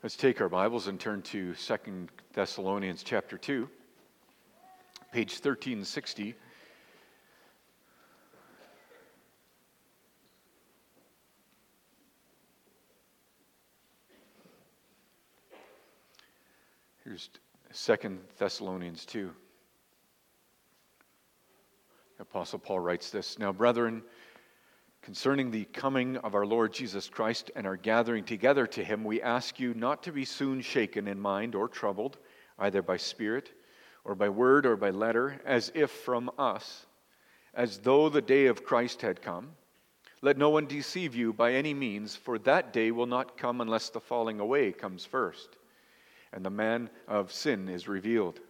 Let's take our Bibles and turn to 2 Thessalonians chapter 2, page 1360. Here's 2 Thessalonians 2. Apostle Paul writes this Now, brethren, concerning the coming of our Lord Jesus Christ and our gathering together to him, we ask you not to be soon shaken in mind or troubled, either by spirit or by word or by letter, as if from us, as though the day of Christ had come. Let no one deceive you by any means, for that day will not come unless the falling away comes first, and the man of sin is revealed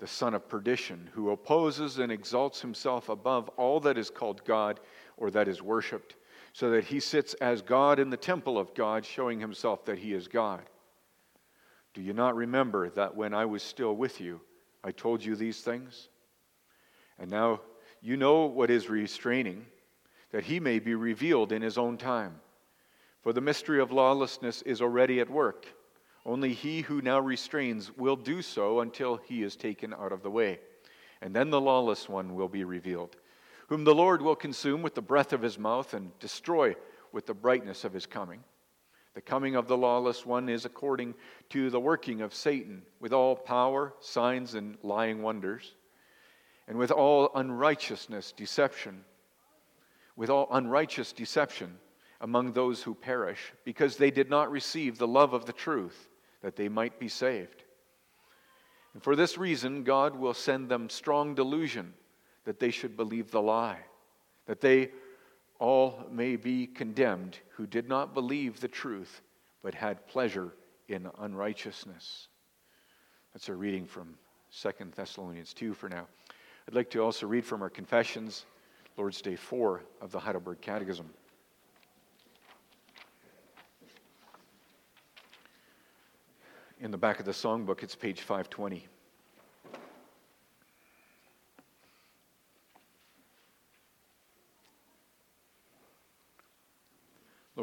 the son of perdition, who opposes and exalts himself above all that is called God or that is worshiped, so that he sits as God in the temple of God, showing himself that he is God. Do you not remember that when I was still with you, I told you these things? And now you know what is restraining, that he may be revealed in his own time. For the mystery of lawlessness is already at work. Only he who now restrains will do so until he is taken out of the way. And then the lawless one will be revealed, whom the Lord will consume with the breath of his mouth and destroy with the brightness of his coming. The coming of the lawless one is according to the working of Satan, with all power, signs, and lying wonders, and with all unrighteousness, deception, with all unrighteous deception among those who perish, because they did not receive the love of the truth that they might be saved. And for this reason, God will send them strong delusion that they should believe the lie, that they all may be condemned who did not believe the truth, but had pleasure in unrighteousness. That's a reading from 2 Thessalonians 2 for now. I'd like to also read from our confessions, Lord's Day 4 of the Heidelberg Catechism. in the back of the songbook, it's page 520.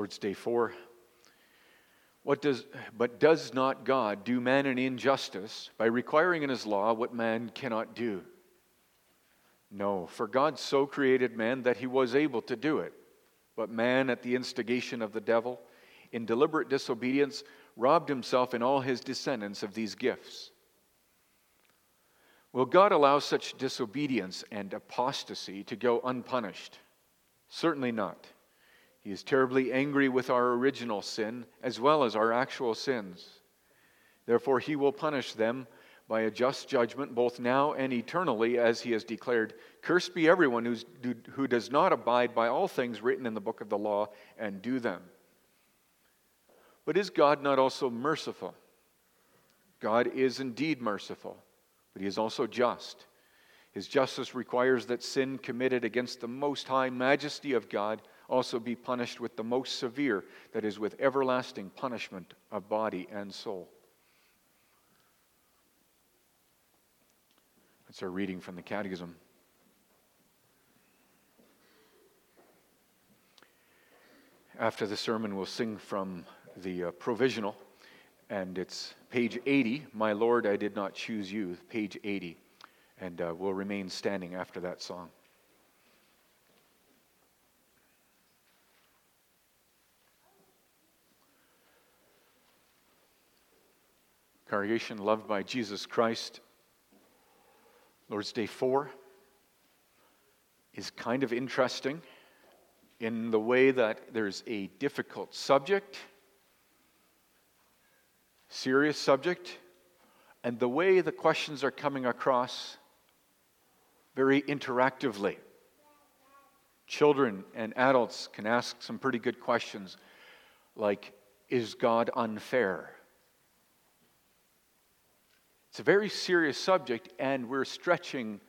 Lord's Day 4. What does, but does not God do man an injustice by requiring in his law what man cannot do? No, for God so created man that he was able to do it. But man, at the instigation of the devil, in deliberate disobedience, robbed himself and all his descendants of these gifts. Will God allow such disobedience and apostasy to go unpunished? Certainly not. He is terribly angry with our original sin as well as our actual sins. Therefore, he will punish them by a just judgment, both now and eternally, as he has declared Cursed be everyone who's, who does not abide by all things written in the book of the law and do them. But is God not also merciful? God is indeed merciful, but he is also just. His justice requires that sin committed against the most high majesty of God also be punished with the most severe, that is, with everlasting punishment of body and soul. That's our reading from the Catechism. After the sermon, we'll sing from the uh, provisional, and it's page 80. My Lord, I did not choose you, page 80. And uh, we'll remain standing after that song. Congregation loved by Jesus Christ, Lord's Day 4 is kind of interesting in the way that there's a difficult subject serious subject, and the way the questions are coming across very interactively. Children and adults can ask some pretty good questions like Is God unfair? It's a very serious subject, and we're stretching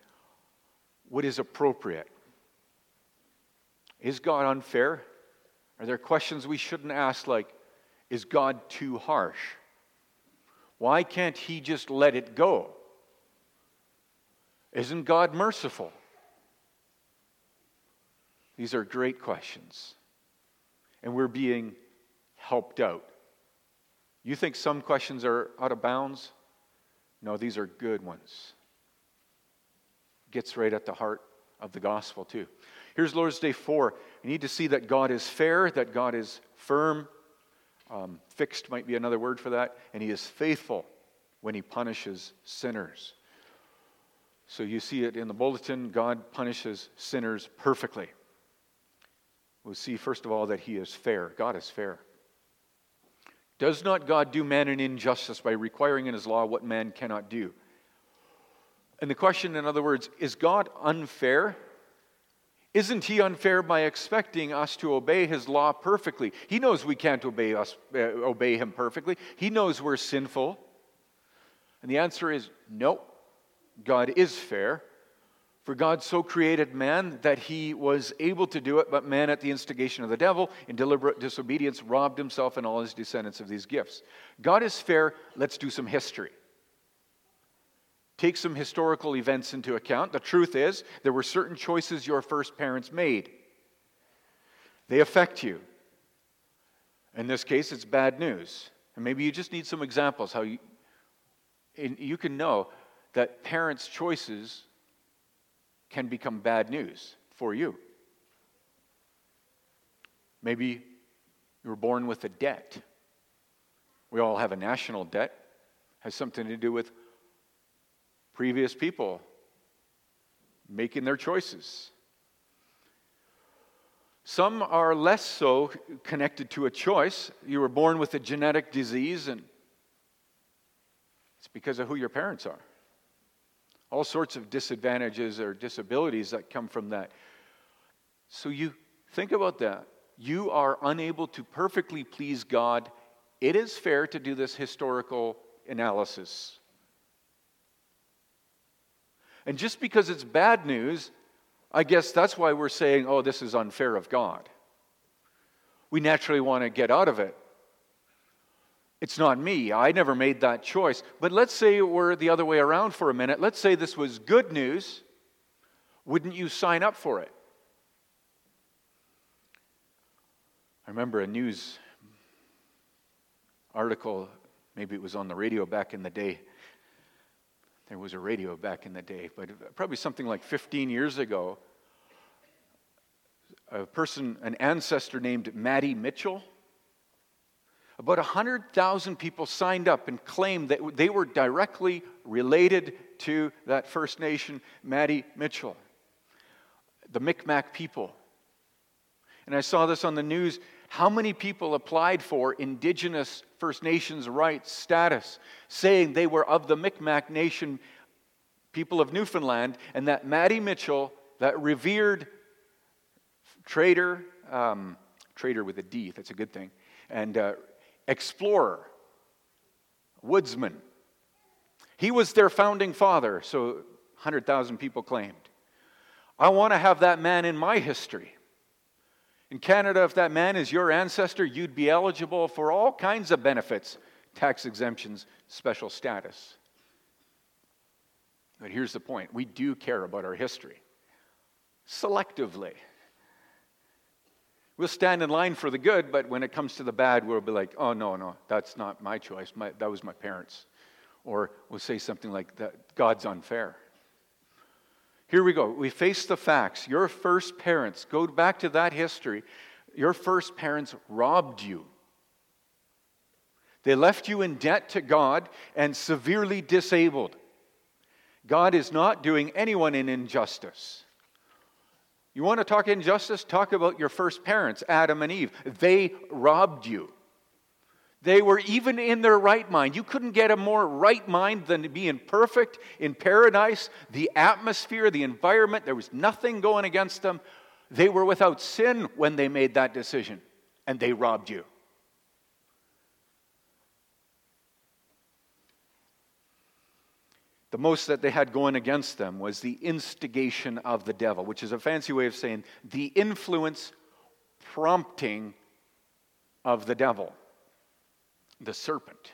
what is appropriate. Is God unfair? Are there questions we shouldn't ask, like, Is God too harsh? Why can't He just let it go? Isn't God merciful? These are great questions. And we're being helped out You think some questions are out of bounds? No, these are good ones. Gets right at the heart of the gospel, too. Here's Lord's Day 4. You need to see that God is fair, that God is firm. Um, fixed might be another word for that. And He is faithful when He punishes sinners. So you see it in the bulletin God punishes sinners perfectly. We'll see, first of all, that He is fair. God is fair. Does not God do man an injustice by requiring in his law what man cannot do? And the question, in other words, is God unfair? Isn't he unfair by expecting us to obey his law perfectly? He knows we can't obey, us, uh, obey him perfectly. He knows we're sinful. And the answer is no. God is fair. For God so created man that he was able to do it, but man, at the instigation of the devil, in deliberate disobedience, robbed himself and all his descendants of these gifts. God is fair. Let's do some history. Take some historical events into account. The truth is, there were certain choices your first parents made, they affect you. In this case, it's bad news. And maybe you just need some examples how you, you can know that parents' choices can become bad news for you. Maybe you were born with a debt. We all have a national debt. It has something to do with previous people making their choices. Some are less so connected to a choice. You were born with a genetic disease, and it's because of who your parents are all sorts of disadvantages or disabilities that come from that. So you think about that. You are unable to perfectly please God. It is fair to do this historical analysis. And just because it's bad news, I guess that's why we're saying, oh, this is unfair of God. We naturally want to get out of it. It's not me. I never made that choice. But let's say we're the other way around for a minute. Let's say this was good news. Wouldn't you sign up for it? I remember a news article, maybe it was on the radio back in the day. There was a radio back in the day, but probably something like 15 years ago. A person, an ancestor named Mattie Mitchell, about 100,000 people signed up and claimed that they were directly related to that First Nation, Mattie Mitchell, the Micmac people. And I saw this on the news. How many people applied for Indigenous First Nations rights status, saying they were of the Micmac Nation people of Newfoundland, and that Mattie Mitchell, that revered trader, um, trader with a D, that's a good thing, and uh, explorer, woodsman. He was their founding father, so 100,000 people claimed. I want to have that man in my history. In Canada, if that man is your ancestor, you'd be eligible for all kinds of benefits tax exemptions, special status. But here's the point we do care about our history selectively. We'll stand in line for the good, but when it comes to the bad, we'll be like, oh, no, no, that's not my choice. My, that was my parents. Or we'll say something like, that God's unfair. Here we go. We face the facts. Your first parents, go back to that history. Your first parents robbed you. They left you in debt to God and severely disabled. God is not doing anyone an injustice. You want to talk injustice? Talk about your first parents, Adam and Eve. They robbed you. They were even in their right mind. You couldn't get a more right mind than to be in perfect in paradise, the atmosphere, the environment. There was nothing going against them. They were without sin when they made that decision, and they robbed you. The most that they had going against them was the instigation of the devil, which is a fancy way of saying the influence, prompting of the devil, the serpent.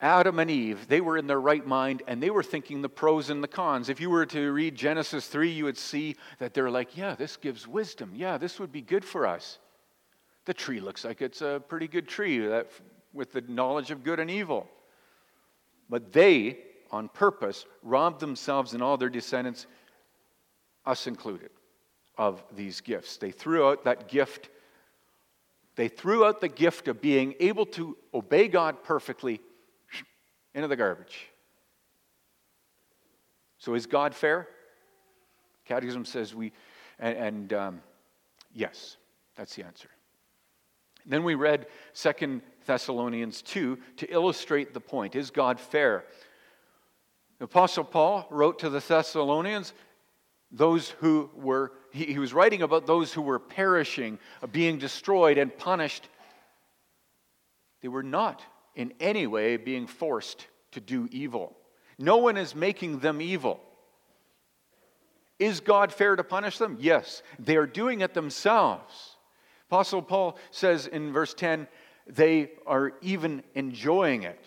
Adam and Eve, they were in their right mind and they were thinking the pros and the cons. If you were to read Genesis 3, you would see that they're like, yeah, this gives wisdom. Yeah, this would be good for us. The tree looks like it's a pretty good tree that, with the knowledge of good and evil. But they, on purpose, robbed themselves and all their descendants, us included, of these gifts. They threw out that gift. They threw out the gift of being able to obey God perfectly into the garbage. So is God fair? Catechism says we, and, and um, yes, that's the answer. Then we read Second Thessalonians 2 to illustrate the point. Is God fair? The Apostle Paul wrote to the Thessalonians, those who were, he, he was writing about those who were perishing, uh, being destroyed, and punished. They were not in any way being forced to do evil. No one is making them evil. Is God fair to punish them? Yes. They are doing it themselves. Apostle Paul says in verse 10, they are even enjoying it.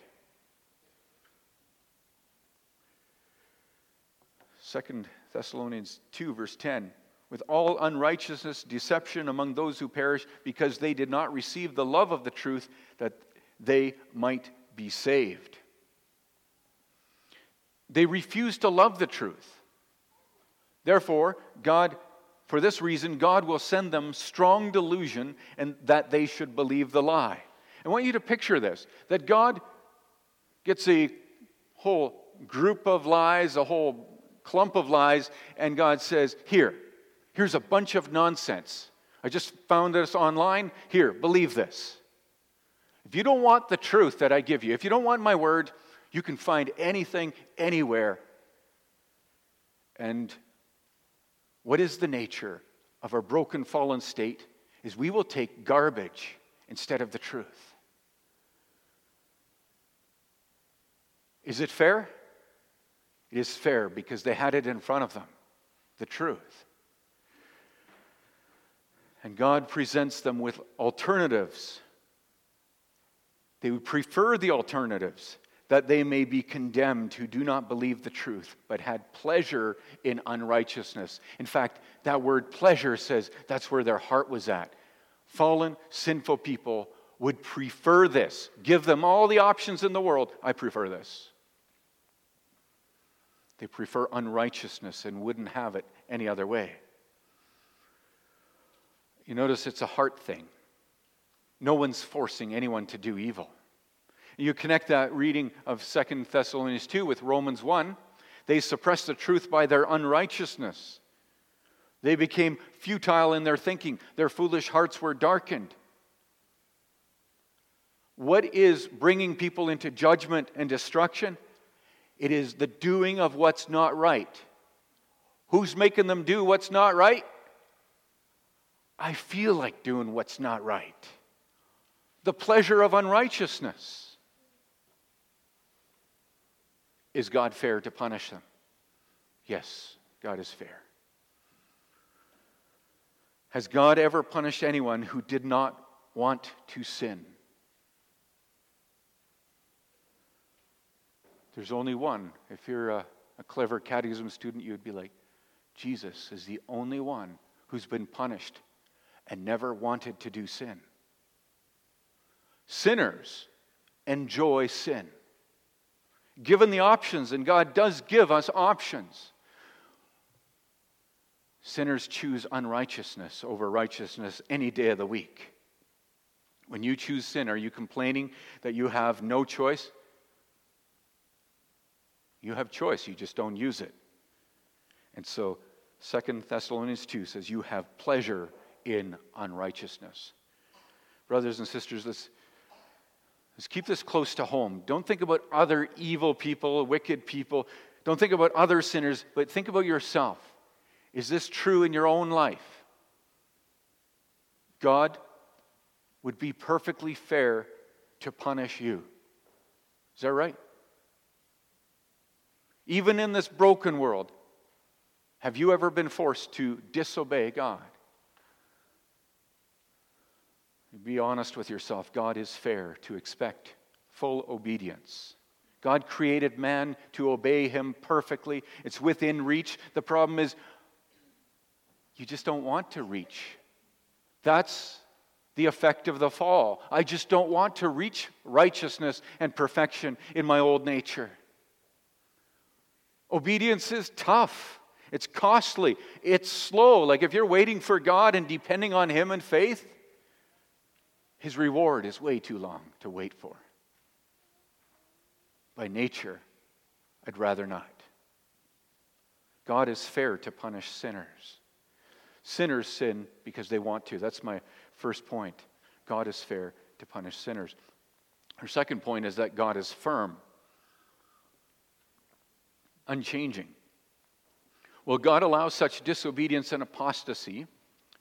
Second Thessalonians 2, verse 10 with all unrighteousness, deception among those who perish, because they did not receive the love of the truth that they might be saved. They refuse to love the truth. Therefore, God, for this reason, God will send them strong delusion and that they should believe the lie. I want you to picture this that God gets a whole group of lies, a whole clump of lies, and God says, Here, here's a bunch of nonsense. I just found this online. Here, believe this. If you don't want the truth that I give you, if you don't want my word, you can find anything, anywhere. And what is the nature of our broken, fallen state? Is we will take garbage instead of the truth. Is it fair? It is fair because they had it in front of them the truth. And God presents them with alternatives. They would prefer the alternatives that they may be condemned who do not believe the truth, but had pleasure in unrighteousness. In fact, that word pleasure says that's where their heart was at. Fallen, sinful people would prefer this. Give them all the options in the world. I prefer this. They prefer unrighteousness and wouldn't have it any other way. You notice it's a heart thing. No one's forcing anyone to do evil. You connect that reading of Second Thessalonians 2 with Romans 1. They suppressed the truth by their unrighteousness. They became futile in their thinking. Their foolish hearts were darkened. What is bringing people into judgment and destruction? It is the doing of what's not right. Who's making them do what's not right? I feel like doing what's not right. The pleasure of unrighteousness. Is God fair to punish them? Yes, God is fair. Has God ever punished anyone who did not want to sin? There's only one. If you're a, a, clever catechism student, you'd be like, Jesus is the only one who's been punished and never wanted to do sin. Sinners enjoy sin given the options, and God does give us options. Sinners choose unrighteousness over righteousness any day of the week. When you choose sin, are you complaining that you have no choice? You have choice, you just don't use it. And so, Second Thessalonians 2 says, You have pleasure in unrighteousness. Brothers and sisters, let's Let's keep this close to home. Don't think about other evil people, wicked people. Don't think about other sinners, but think about yourself. Is this true in your own life? God would be perfectly fair to punish you. Is that right? Even in this broken world, have you ever been forced to disobey God? Be honest with yourself. God is fair to expect full obedience. God created man to obey him perfectly. It's within reach. The problem is, you just don't want to reach. That's the effect of the fall. I just don't want to reach righteousness and perfection in my old nature. Obedience is tough. It's costly. It's slow. Like if you're waiting for God and depending on Him in faith, His reward is way too long to wait for. By nature, I'd rather not. God is fair to punish sinners. Sinners sin because they want to. That's my first point. God is fair to punish sinners. Her second point is that God is firm, unchanging. Will God allow such disobedience and apostasy,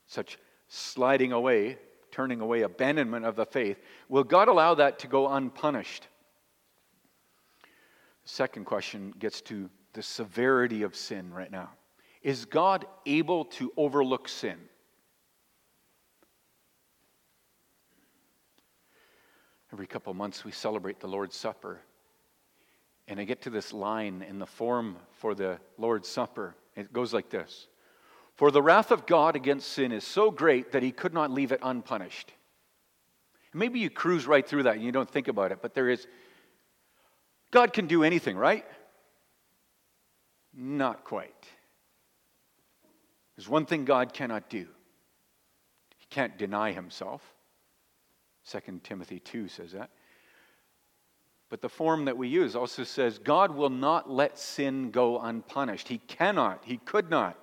such sliding away, turning away, abandonment of the faith, will God allow that to go unpunished? The second question gets to the severity of sin right now. Is God able to overlook sin? Every couple months, we celebrate the Lord's Supper. And I get to this line in the form for the Lord's Supper. It goes like this For the wrath of God against sin is so great that he could not leave it unpunished. Maybe you cruise right through that and you don't think about it, but there is. God can do anything, right? Not quite. There's one thing God cannot do He can't deny himself. 2 Timothy 2 says that. But the form that we use also says God will not let sin go unpunished. He cannot, He could not.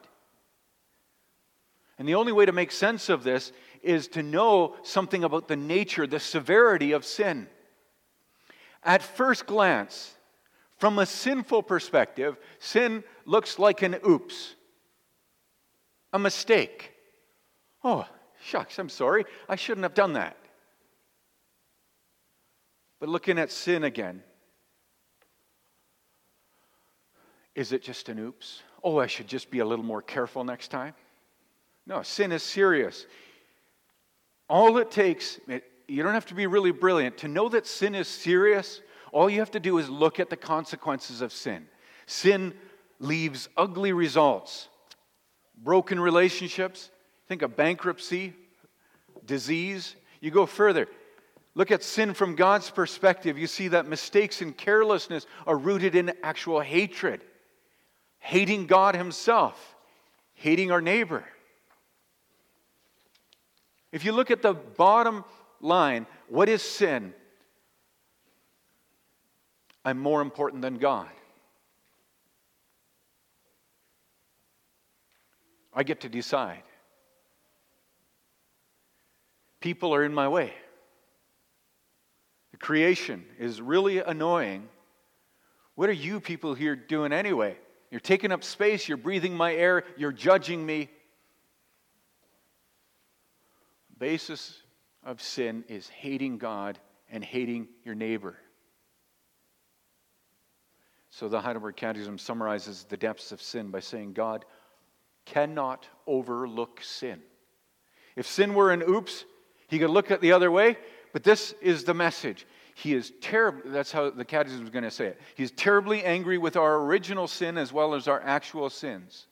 And the only way to make sense of this is to know something about the nature, the severity of sin. At first glance, from a sinful perspective, sin looks like an oops, a mistake. Oh, shucks, I'm sorry. I shouldn't have done that. But looking at sin again, is it just an oops? Oh, I should just be a little more careful next time? No, sin is serious. All it takes, you don't have to be really brilliant. To know that sin is serious, all you have to do is look at the consequences of sin. Sin leaves ugly results broken relationships. Think of bankruptcy, disease. You go further. Look at sin from God's perspective. You see that mistakes and carelessness are rooted in actual hatred, hating God Himself, hating our neighbor. If you look at the bottom line, what is sin? I'm more important than God. I get to decide. People are in my way creation is really annoying. What are you people here doing anyway? You're taking up space, you're breathing my air, you're judging me. Basis of sin is hating God and hating your neighbor. So the Heidelberg Catechism summarizes the depths of sin by saying God cannot overlook sin. If sin were an oops, he could look at the other way, but this is the message. He is terribly, that's how the catechism is going to say it. He is terribly angry with our original sin as well as our actual sins.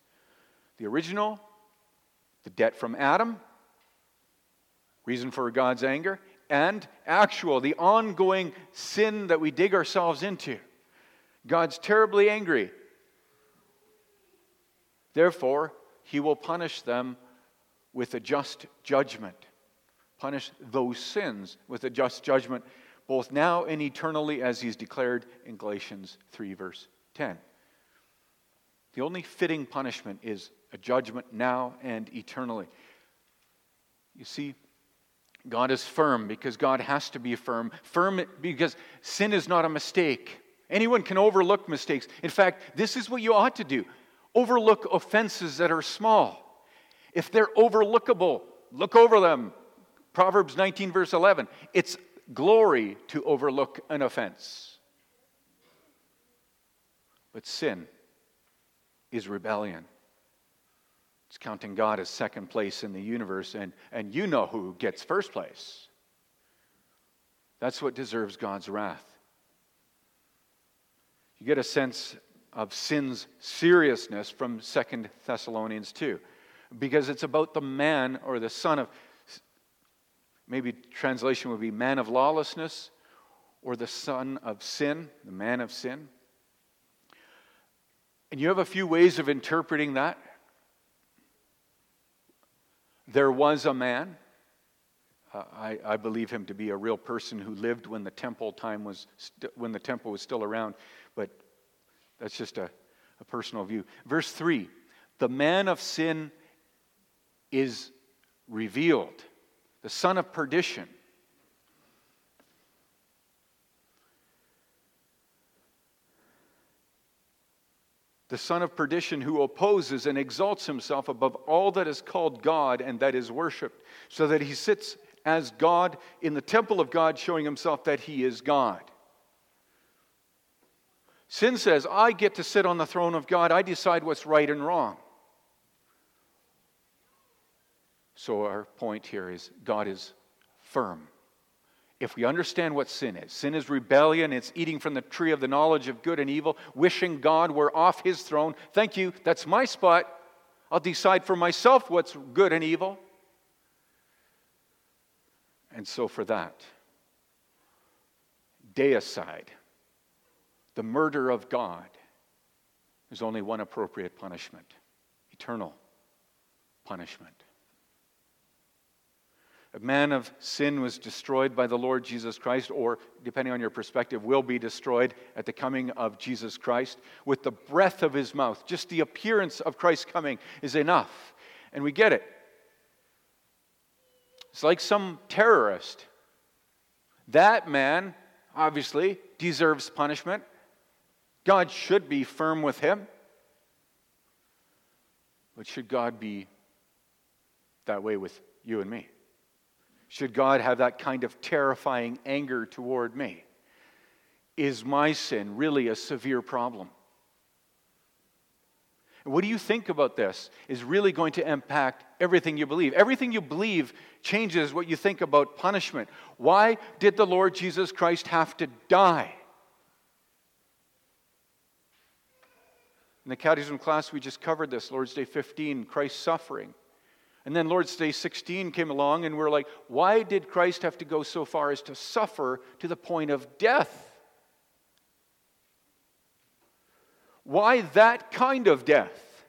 The original, the debt from Adam, reason for God's anger, and actual, the ongoing sin that we dig ourselves into. God's terribly angry. Therefore, he will punish them with a just judgment punish those sins with a just judgment, both now and eternally, as he's declared in Galatians 3, verse 10. The only fitting punishment is a judgment now and eternally. You see, God is firm because God has to be firm. Firm because sin is not a mistake. Anyone can overlook mistakes. In fact, this is what you ought to do overlook offenses that are small. If they're overlookable, look over them, Proverbs 19, verse 11 it's glory to overlook an offense. But sin is rebellion. It's counting God as second place in the universe, and, and you know who gets first place. That's what deserves God's wrath. You get a sense of sin's seriousness from Second Thessalonians 2, because it's about the man or the son of maybe translation would be man of lawlessness or the son of sin, the man of sin. And you have a few ways of interpreting that. There was a man. Uh, I, I, believe him to be a real person who lived when the temple time was st- when the temple was still around, but that's just a, a personal view. Verse three: the man of sin is revealed, the son of perdition. the son of perdition who opposes and exalts himself above all that is called God and that is worshiped, so that he sits as God in the temple of God, showing himself that he is God. Sin says, I get to sit on the throne of God, I decide what's right and wrong. So, our point here is God is firm if we understand what sin is sin is rebellion, it's eating from the tree of the knowledge of good and evil, wishing God were off his throne. Thank you, that's my spot. I'll decide for myself what's good and evil. And so, for that, deicide, the murder of God, there's only one appropriate punishment eternal punishment. Man of sin was destroyed by the Lord Jesus Christ, or depending on your perspective, will be destroyed at the coming of Jesus Christ. With the breath of his mouth, just the appearance of Christ coming is enough. And we get it. It's like some terrorist. That man, obviously, deserves punishment. God should be firm with him. But should God be that way with you and me? Should God have that kind of terrifying anger toward me? Is my sin really a severe problem? What do you think about this is really going to impact everything you believe. Everything you believe changes what you think about punishment. Why did the Lord Jesus Christ have to die? In the Catechism class, we just covered this, Lord's Day 15, Christ's suffering. And then Lord's Day 16 came along, and we're like, why did Christ have to go so far as to suffer to the point of death? Why that kind of death?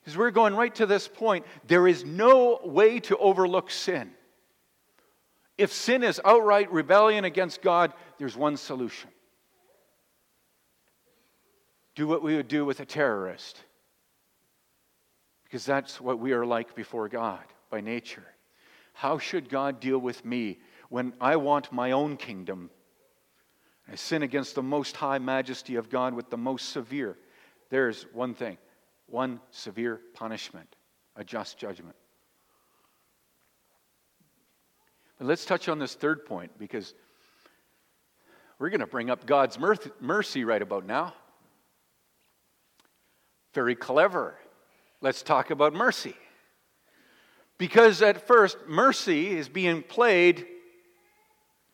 Because we're going right to this point. There is no way to overlook sin. If sin is outright rebellion against God, there's one solution do what we would do with a terrorist because that's what we are like before God by nature. How should God deal with me when I want my own kingdom? I sin against the most high majesty of God with the most severe. There's one thing one severe punishment, a just judgment. But let's touch on this third point because we're going to bring up God's mercy right about now. Very clever. Let's talk about mercy. Because at first, mercy is being played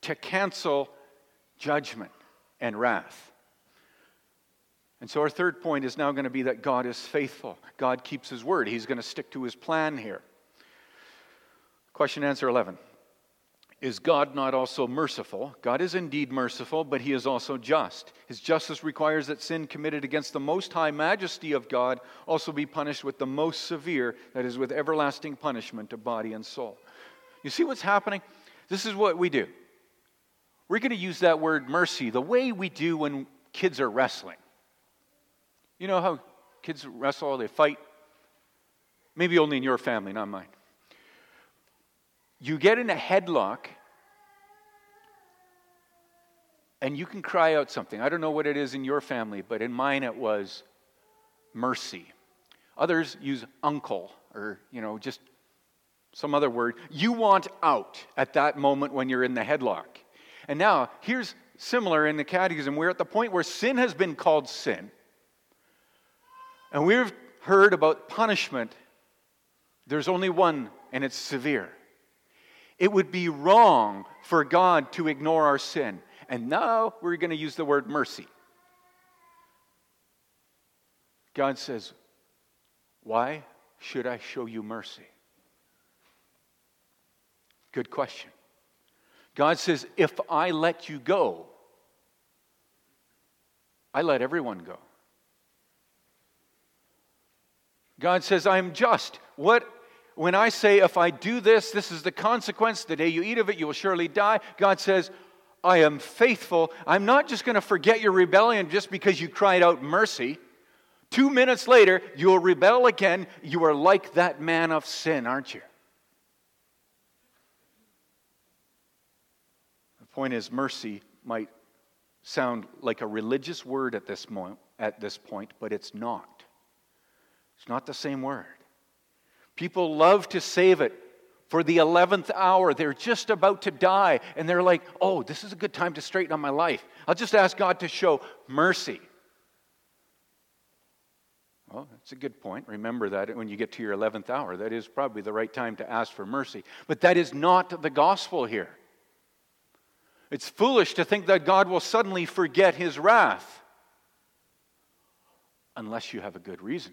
to cancel judgment and wrath. And so, our third point is now going to be that God is faithful. God keeps his word. He's going to stick to his plan here. Question answer 11. Is God not also merciful? God is indeed merciful, but he is also just. His justice requires that sin committed against the most high majesty of God also be punished with the most severe, that is, with everlasting punishment to body and soul. You see what's happening? This is what we do. We're going to use that word mercy the way we do when kids are wrestling. You know how kids wrestle, they fight? Maybe only in your family, not mine. You get in a headlock and you can cry out something. I don't know what it is in your family, but in mine it was mercy. Others use uncle or, you know, just some other word. You want out at that moment when you're in the headlock. And now, here's similar in the catechism. We're at the point where sin has been called sin. And we've heard about punishment. There's only one, and it's severe. It would be wrong for God to ignore our sin. And now we're going to use the word mercy. God says, Why should I show you mercy? Good question. God says, if I let you go, I let everyone go. God says, I'm just. What when I say, if I do this, this is the consequence, the day you eat of it, you will surely die, God says, I am faithful. I'm not just going to forget your rebellion just because you cried out mercy. Two minutes later, you'll rebel again. You are like that man of sin, aren't you? The point is, mercy might sound like a religious word at this, mo- at this point, but it's not. It's not the same word. People love to save it for the 11th hour. They're just about to die, and they're like, oh, this is a good time to straighten out my life. I'll just ask God to show mercy. Well, that's a good point. Remember that when you get to your 11th hour. That is probably the right time to ask for mercy. But that is not the gospel here. It's foolish to think that God will suddenly forget his wrath unless you have a good reason.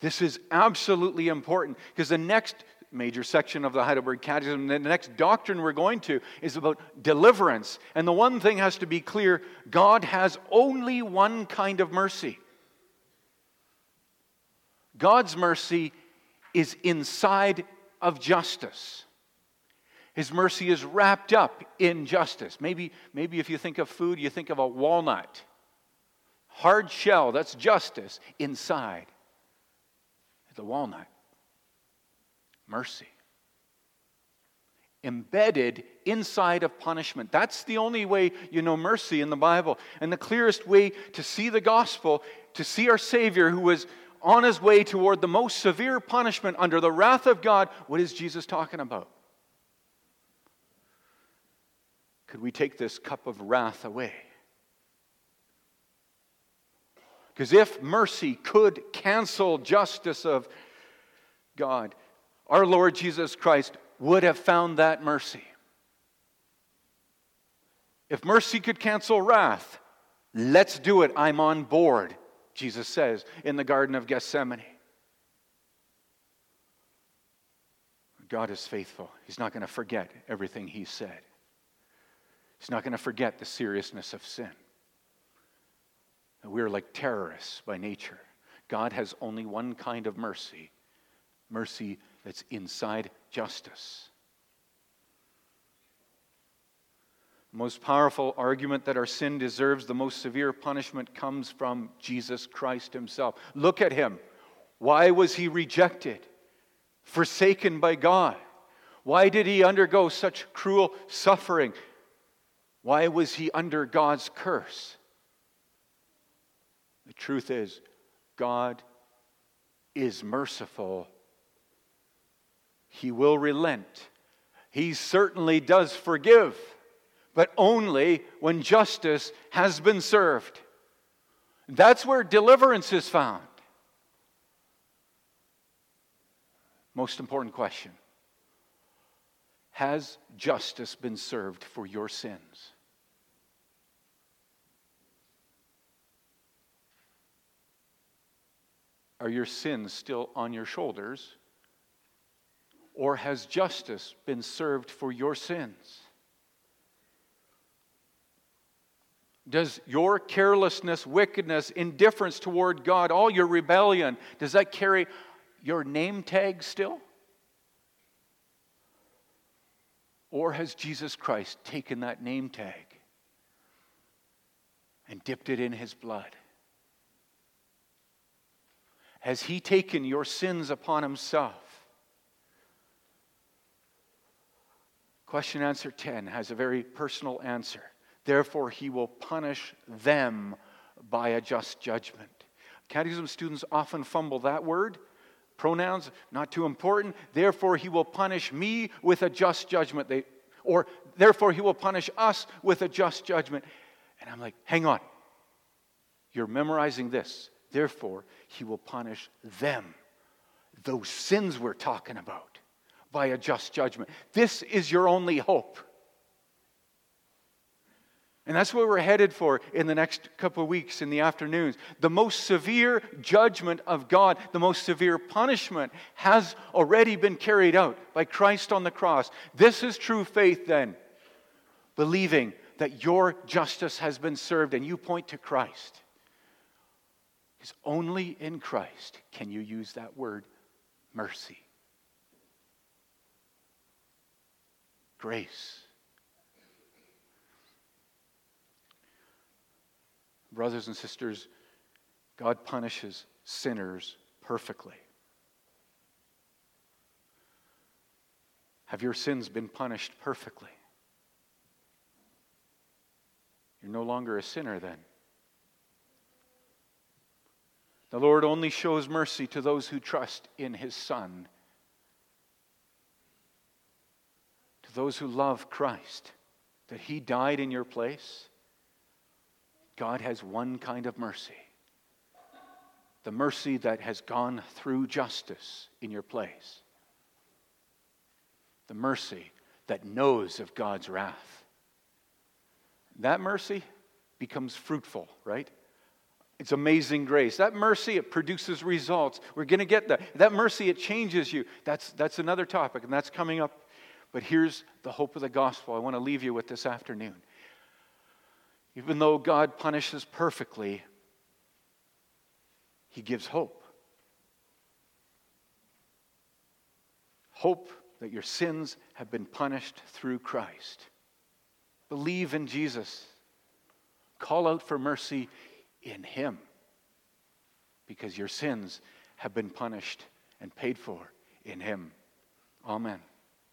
This is absolutely important because the next major section of the Heidelberg Catechism, the next doctrine we're going to is about deliverance. And the one thing has to be clear God has only one kind of mercy. God's mercy is inside of justice. His mercy is wrapped up in justice. Maybe, maybe if you think of food, you think of a walnut. Hard shell, that's justice inside the walnut mercy. Embedded inside of punishment. That's the only way you know mercy in the Bible. And the clearest way to see the gospel, to see our Savior who was on his way toward the most severe punishment under the wrath of God, what is Jesus talking about? Could we take this cup of wrath away? Because if mercy could cancel justice of God, our Lord Jesus Christ would have found that mercy. If mercy could cancel wrath, let's do it. I'm on board, Jesus says in the Garden of Gethsemane. God is faithful. He's not going to forget everything He said, He's not going to forget the seriousness of sin. We're like terrorists by nature. God has only one kind of mercy mercy that's inside justice. The most powerful argument that our sin deserves the most severe punishment comes from Jesus Christ himself. Look at him. Why was he rejected, forsaken by God? Why did he undergo such cruel suffering? Why was he under God's curse? The truth is, God is merciful. He will relent. He certainly does forgive, but only when justice has been served. That's where deliverance is found. Most important question Has justice been served for your sins? Are your sins still on your shoulders? Or has justice been served for your sins? Does your carelessness, wickedness, indifference toward God, all your rebellion, does that carry your name tag still? Or has Jesus Christ taken that name tag and dipped it in his blood? Has he taken your sins upon himself? Question answer 10 has a very personal answer. Therefore, he will punish them by a just judgment. Catechism students often fumble that word. Pronouns, not too important. Therefore, he will punish me with a just judgment. They, or, therefore, he will punish us with a just judgment. And I'm like, hang on. You're memorizing this. Therefore, he will punish them, those sins we're talking about, by a just judgment. This is your only hope. And that's what we're headed for in the next couple of weeks in the afternoons. The most severe judgment of God, the most severe punishment has already been carried out by Christ on the cross. This is true faith, then, believing that your justice has been served and you point to Christ. Because only in Christ can you use that word mercy, grace. Brothers and sisters, God punishes sinners perfectly. Have your sins been punished perfectly? You're no longer a sinner then. The Lord only shows mercy to those who trust in His Son, to those who love Christ, that He died in your place God has one kind of mercy the mercy that has gone through justice in your place, the mercy that knows of God's wrath. That mercy becomes fruitful, right? It's amazing grace. That mercy, it produces results. We're going to get that. That mercy, it changes you. That's, that's another topic, and that's coming up. But here's the hope of the gospel I want to leave you with this afternoon. Even though God punishes perfectly, He gives hope. Hope that your sins have been punished through Christ. Believe in Jesus. Call out for mercy in Him because your sins have been punished and paid for in Him. Amen.